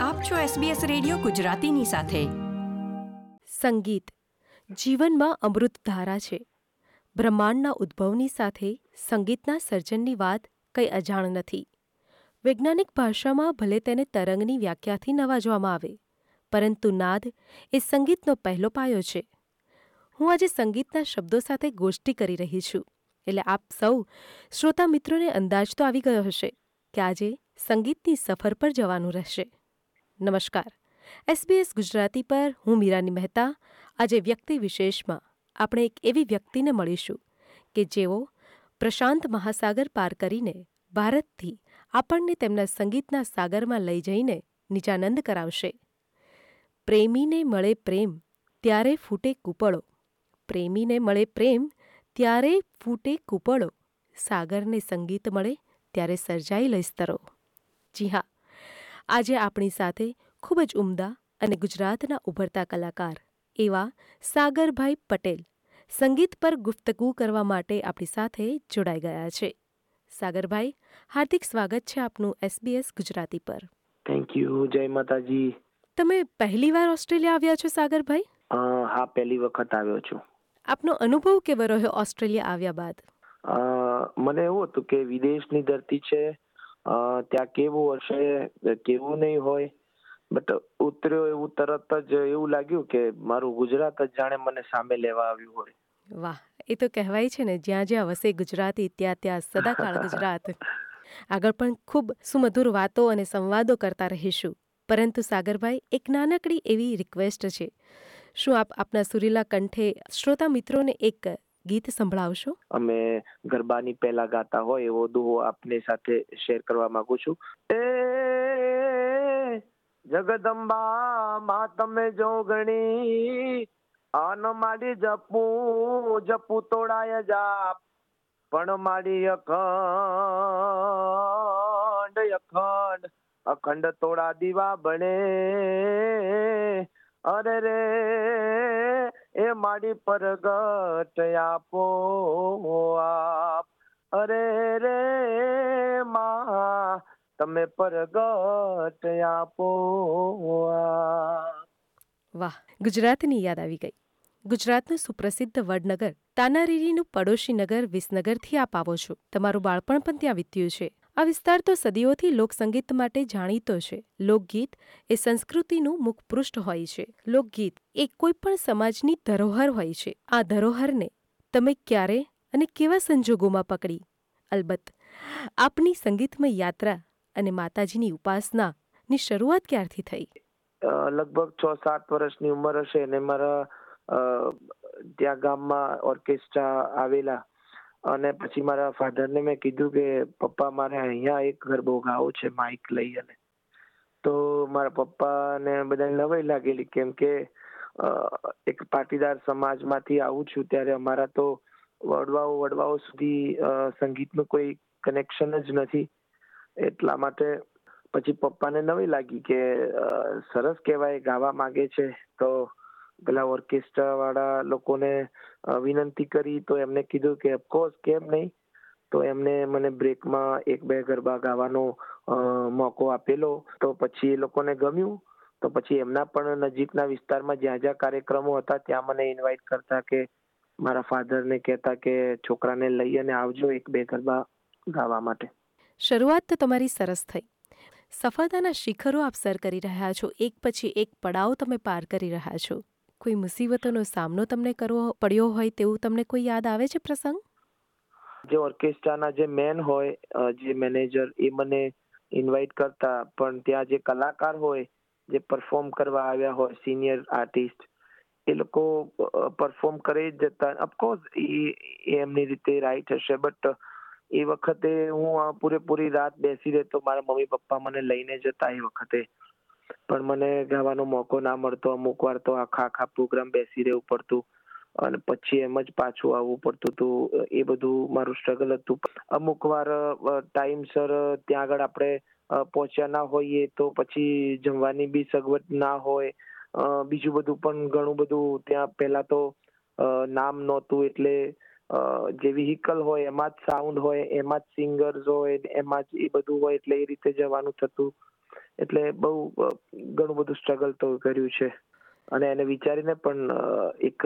આપ છો SBS radio ગુજરાતીની સાથે. સંગીત. જીવનમાં અમૃત ધારા છે. બ્રહ્માંડના ઉદ્ભવની સાથે સંગીતના સર્જનની વાત કંઈ અજાણ નથી. વૈજ્ઞાનિક ભાષામાં ભલે તેને તરંગની વ્યાખ્યાથી નવાજવામાં આવે, પરંતુ નાદ એ સંગીતનો પહેલો પાયો છે. હું આજે સંગીતના શબ્દો સાથે ગોષ્ઠી કરી રહી છું, એટલે આપ સૌ શ્રોતા મિત્રોને અંદાજ તો આવી ગયો હશે કે આજે સંગીતની સફર પર જવાનું રહેશે. નમસ્કાર. એસબીએસ ગુજરાતી પર હું મીરાની મહેતા, આજે વ્યક્તિ વિશેષમાં આપણે એક એવી વ્યક્તિને મળીશું કે જેઓ પ્રશાંત મહાસાગર પાર કરીને ભારતથી આપણને તેમના સંગીતના સાગરમાં લઈ જઈને નિજાનંદ કરાવશે. પ્રેમીને મળે પ્રેમ, ત્યારે ફૂટે કૂપળો. પ્રેમીને મળે પ્રેમ, ત્યારે ફૂટે કૂપળો. સાગરને સંગીત મળે, ત્યારે સર્જાઈ લઈસ્તરો જી હા આજે આપણી સાથે ખૂબ જ ઉમદા અને ગુજરાતના ઉભરતા કલાકાર એવા સાગરભાઈ પટેલ સંગીત પર ગુફ્તગુ કરવા માટે આપણી સાથે જોડાઈ ગયા છે. સાગરભાઈ હાર્દિક સ્વાગત છે આપનું એસબીએસ ગુજરાતી પર. થેન્ક યુ જય માતાજી. તમે પહેલીવાર ઓસ્ટ્રેલિયા આવ્યા છો સાગરભાઈ? હા પહેલી વખત આવ્યો છું. આપનો અનુભવ કેવો રહ્યો ઓસ્ટ્રેલિયા આવ્યા બાદ? મને એવું હતું કે વિદેશની ધરતી છે ત્યાં કેવું હશે કેવું નહીં હોય. બટ ઉતર્યો એવું તરત જ એવું લાગ્યું કે મારું ગુજરાત જ જાણે મને સામે લેવા આવ્યું હોય. વાહ એ તો કહેવાય છે ને જ્યાં જ્યાં વસે ગુજરાતી ત્યાં ત્યાં સદાકાળ ગુજરાત. આગળ પણ ખૂબ સુમધુર વાતો અને સંવાદો કરતા રહીશું. પરંતુ સાગરભાઈ એક નાનકડી એવી રિક્વેસ્ટ છે. શું આપ આપના સુરીલા કંઠે શ્રોતા મિત્રોને એક ગીત સંભળાવશો? અમે ગરબાની પહેલા ગાતા હોય એવો દુહો આપની સાથે શેર કરવા માંગુ છું. એ જગદંબા માં તમે જો ગણી, આન માડી જપું જપું તોડાય જાપ, પણ માડી અખંડ અખંડ અખંડ તોડા દીવા બને. અરે રે એ માડી પરગટ આપો, આપ. અરે રે મા, તમે પરગટ આપો વાહ, ગુજરાતની યાદ આવી ગઈ. ગુજરાતનું સુપ્રસિદ્ધ વડનગર તાનારીરીનું પડોશી નગર વિસનગરથી આપ આવો છો. તમારું બાળપણ પણ ત્યાં વીત્યું છે. આ વિસ્તાર તો સદીઓથી લોકસંગીત માટે જાણીતો છે. લોકગીત એ સંસ્કૃતિનું મુખપૃષ્ઠ હોય છે. લોકગીત એ કોઈ પણ સમાજની ધરોહર હોય છે. આ ધરોહરને તમે ક્યારે અને કેવા સંજોગોમાં પકડી? અલબત્ત, આપની સંગીતમય યાત્રા અને માતાજીની ઉપાસનાની શરૂઆત ક્યારથી થઈ? લગભગ છ સાત વર્ષની ઉંમર હશે અને મારા ત્યાં ગામમાં ઓર્કેસ્ટ્રા આવેલા અને પછી મારા ફાધરને મેં કીધું કે પપ્પા મારે અહીંયા એક ગરબો ગાવો છે, માઇક લઈ અને. તો મારા પપ્પાને બધાને નવાઈ લાગેલી કેમ કે એક પાટીદાર સમાજમાંથી આવું છું ત્યારે અમારા તો વડવાઓ વડવાઓ સુધી સંગીતનું કોઈ કનેક્શન જ નથી. એટલા માટે પછી પપ્પાને નવી લાગી કે સરસ કહેવાય, ગાવા માંગે છે. તો પેલા ઓર્કેસ્ટ્રા વાળા લોકોને વિનંતી કરી તો એમને કીધું કે ઓફકોર્સ કેમ નહીં? તો એમને મને બ્રેકમાં એક બે ગરબા ગાવાનો મોકો આપેલો. તો પછી એ લોકોને ગમ્યું. તો પછી એમના પણ નજીકના વિસ્તારમાં જ્યાં જ્યાં કાર્યક્રમો હતા, ત્યાં મને ઇન્વાઇટ કરતા કે, મારા ફાધરને કહેતા કે, છોકરાને લઈ અને આવજો એક બે ગરબા ગાવા માટે. શરૂઆત તો તમારી સરસ થઈ. સફળતાના શિખરો આપ સર કરી રહ્યા છો. એક પછી એક પડાવ તમે પાર કરી રહ્યા છો. કોઈ મુસીબતોનો સામનો તમને કરવો પડ્યો હોય તેવું તમને કોઈ યાદ આવે છે પ્રસંગ? જે ઓર્કેસ્ટ્રાના જે મેન હોય જે મેનેજર, એ મને ઇન્વાઇટ કરતા, પણ ત્યાં જે કલાકાર હોય, જે પરફોર્મ કરવા આવ્યા હોય સિનિયર આર્ટિસ્ટ એ લોકો પરફોર્મ કરી જતા. ઓફકોર્સ એ એ એમની રીતે રાઈટ હશે બટ એ વખતે હું પૂરેપૂરી રાત બેસી રહેતો મારા મમ્મી પપ્પા મને લઈને જતા એ વખતે. પણ મને ગાવાનો મોકો ના મળતો. અમુક વાર તો આખા આખા પ્રોગ્રામ બેસી રહેવું પડતું. અને પછી એમ જ પાછું આવવું પડતું હતું એ બધું મારું સ્ટ્રગલ હતું. અમુક વાર ટાઈમસર ત્યાં આગળ આપણે પહોંચ્યા ના હોઈએ તો પછી જમવાની બી સગવડ ના હોય. બીજું બધું પણ ઘણું બધું ત્યાં પહેલાં તો નામ નહોતું એટલે જે વ્હીકલ હોય એમાં જ સાઉન્ડ હોય, એમાં જ સિંગર્સ હોય, એમાં જ એ બધું હોય એટલે એ રીતે જવાનું થતું. એટલે બહુ ઘણું બધું સ્ટ્રગલ તો કર્યું છે. અને એને વિચારીને પણ એક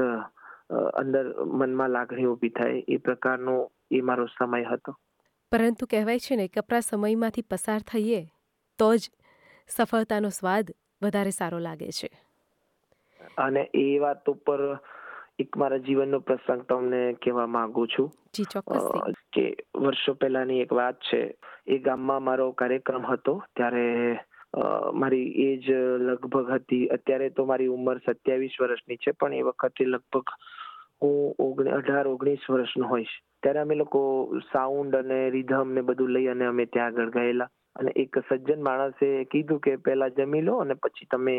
અંદર મનમાં લાગણી ઊભી થાય એ પ્રકારનો એ મારો સમય હતો. પરંતુ કહેવાય છે ને કપરા સમયમાંથી પસાર થઈએ તો જ સફળતાનો સ્વાદ વધારે સારો લાગે છે. અને એ વાત ઉપર એક મારા જીવનનો પ્રસંગ તમને કહેવા માંગુ છું. જી ચોક્કસથી અ, કે વર્ષો પહેલાની એક વાત છે, એ ગામમાં મારો કાર્યક્રમ હતો, ત્યારે મારી એજ લગભગ હતી. અત્યારે તો મારી ઉંમર સત્યાવીસ વર્ષની છે, પણ એ વખતે લગભગ હું ઓગણ, અઢાર, ઓગણીસ વર્ષનો હોઈશ. ત્યારે અમે લોકો સાઉન્ડ અને રિધમ ને બધું લઈ અને અમે ત્યાં આગળ ગયેલા. અને એક સજ્જન માણસે કીધું કે પહેલા જમી લો અને પછી તમે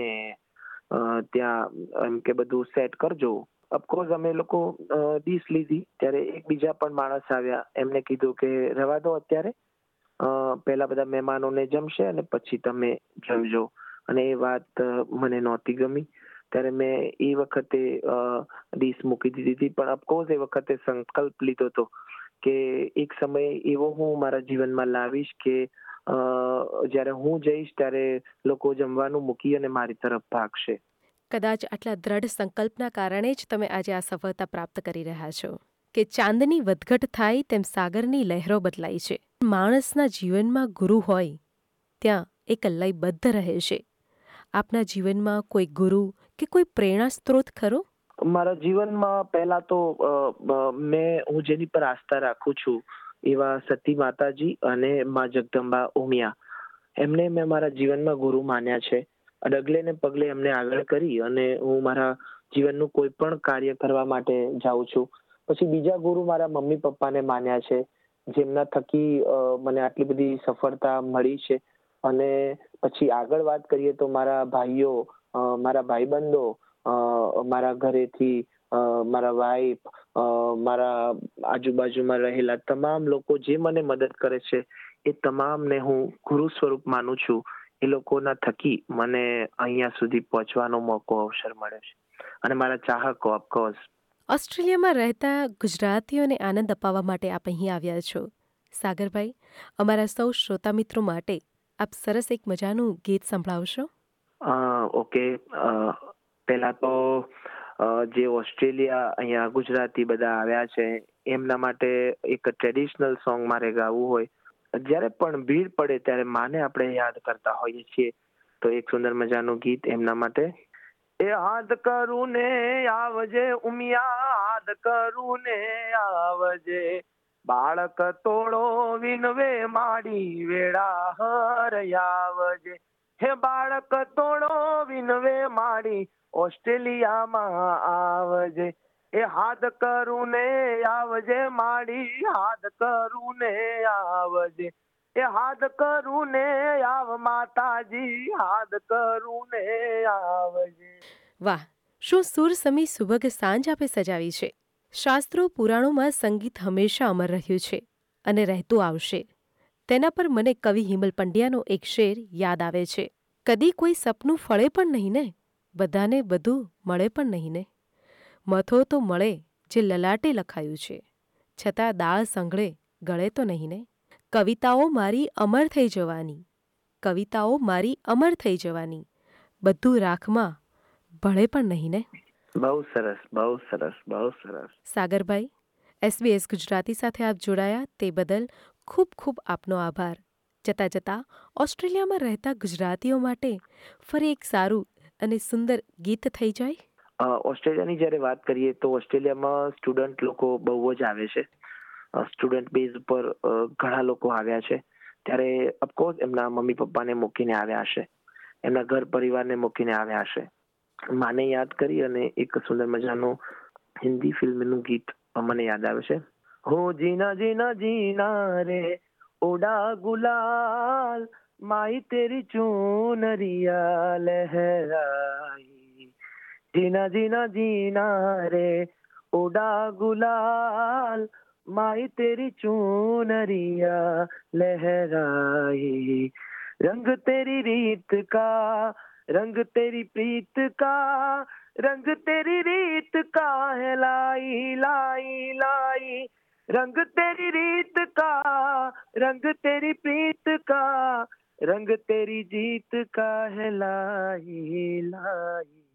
ત્યાં એમ કે બધું સેટ કરજો. અફકોર્સ અમે લોકો ડીશ લીધી. ત્યારે એક પણ માણસ આવ્યા. એમને કીધું કે રવા દો અત્યારે. પહેલા બધા મહેમાનોને જમશે અને પછી તમે જમજો. અને એ વાત મને નહોતી ગમી. ત્યારે મેં એ વખતે ડીશ મૂકી દીધી હતી. પણ અફકોર્સ એ વખતે સંકલ્પ લીધો હતો કે એક સમય એવો હું મારા જીવનમાં લાવીશ કે જ્યારે હું જઈશ ત્યારે લોકો જમવાનું મૂકી અને મારી તરફ ભાગશે. કદાચ આટલા દ્રઢ સંકલ્પના કારણે જ તમે આજે આ સફળતા પ્રાપ્ત કરી રહ્યા છો. કે ચાંદની વધઘટ થાય તેમ સાગરની લહેરો બદલાય છે. માણસના જીવનમાં ગુરુ હોય, ત્યાં એ કલ્લાઈબદ્ધ રહે છે. આપના જીવનમાં કોઈ ગુરુ કે કોઈ પ્રેરણા સ્ત્રોત ખરો? મારા જીવનમાં પહેલા તો મેં, હું જેની પર આસ્થા રાખું છું, એવા સતી માતાજી અને મા જગદંબા ઉમિયા. એમને મેં મારા જીવનમાં ગુરુ માન્યા છે. ડગલે ને પગલે એમને આગળ કરી અને હું મારા જીવનનું કોઈ પણ કાર્ય કરવા માટે જાઉં છું. પછી બીજા ગુરુ મારા મમ્મી પપ્પાને માન્યા છે, જેમના થકી મને આટલી બધી સફળતા મળી છે. અને પછી આગળ વાત કરીએ તો મારા ભાઈઓ મારા ભાઈબંધો મારા ઘરેથી મારા વાઈફ મારા આજુબાજુમાં રહેલા તમામ લોકો જે મને મદદ કરે છે, એ તમામને હું ગુરુ સ્વરૂપ માનું છું. એ લોકોના થકી મને અહીંયા સુધી પહોંચવાનો મોકો અવસર મળ્યો છે. અને મારા ચાહકો ઓફકોર્સ ઓસ્ટ્રેલિયામાં રહેતા ગુજરાતીઓને આનંદ અપાવવા માટે આપ અહીં આવ્યા છો. સાગરભાઈ અમારા સૌ શ્રોતા મિત્રો માટે આપ સરસ એક મજાનું ગીત સંભળાવશો? ઓકે. પહેલા તો જે ઓસ્ટ્રેલિયા અહીંયા ગુજરાતી બધા આવ્યા છે એમના માટે એક ટ્રેડિશનલ સોંગ મારે ગાવું હોય. જ્યારે પણ ભીડ પડે ત્યારે માને આપણે યાદ કરતા હોઈએ છીએ. તો એક સુંદર મજાનું ગીત એમના માટે. એ હાથ કરું ને આવજે ઉમિયા, હાથ કરું ને આવજે. બાળક તોડો વિનવે, માડી વેળા હર આવજે હે બાળક તોડો વિનવે, માડી ઓસ્ટ્રેલિયામાં આવજે. એ હાથ કરું ને આવજે માડી, હાથ કરું ને આવજે. એ હાથ કરું ને આવ માતાજી, હાથ કરું ને આવજે. વાહ, શું સુર સમી સુભગ સાંજ આપે સજાવી છે? શાસ્ત્રો પુરાણોમાં સંગીત હંમેશા અમર રહ્યું છે અને રહેતું આવશે. તેના પર મને કવિ હિમલ પંડ્યાનો એક શેર યાદ આવે છે. કદી કોઈ સપનું ફળે પણ નહીં ને? બધાને બધું મળે પણ નહીં ને? મથો તો મળે જે લલાટે લખાયું છે. છતાં દાળ સંઘળે ગળે તો નહીં ને? કવિતાઓ મારી અમર થઈ જવાની. કવિતાઓ મારી અમર થઈ જવાની. બધું રાખમાં ભળે પણ નહીં ને? બહુ સરસ બહુ સરસ બહુ સરસ. સાગરભાઈ એસબીએસ ગુજરાતી સાથે આપ જોડાયા તે બદલ ખૂબ ખૂબ આપનો આભાર. જતાં જતાં ઓસ્ટ્રેલિયામાં રહેતા ગુજરાતીઓ માટે ફરી એક સારું અને સુંદર ગીત થઈ જાય. ઓસ્ટ્રેલિયાની જ્યારે વાત કરીએ તો ઓસ્ટ્રેલિયામાં સ્ટુડન્ટ લોકો બહુ જ આવે છે. સ્ટુડન્ટ બેઝ ઉપર ઘણા લોકો આવ્યા છે. ત્યારે ઓફકોર્સ એમના મમ્મી પપ્પાને મૂકીને આવ્યા હશે. એમના ઘર પરિવારને મૂકીને આવ્યા હશે. માને યાદ કરી અને એક સુંદર મજાનું હિન્દી ફિલ્મનું ગીત મને યાદ આવે છે. હો જીના જીના જીના રે, ઓડા ગુલાલ, માઈ તેરી ચૂનરિયા લહેરાઈ. જીના જીના જીના રે, ઓડા ગુલાલ, માઈ તેરી ચૂનરિયા લહેરાઈ. રંગ તેરી રીત કા રંગ તેરી પ્રીત કા રંગ તેરી રીત કા હે લાઈ લાઈ લાઈ. રંગ તેરી રીત કા રંગ તેરી પ્રીત કા રંગ તેરી જીત કા હે લાઈ લાઈ.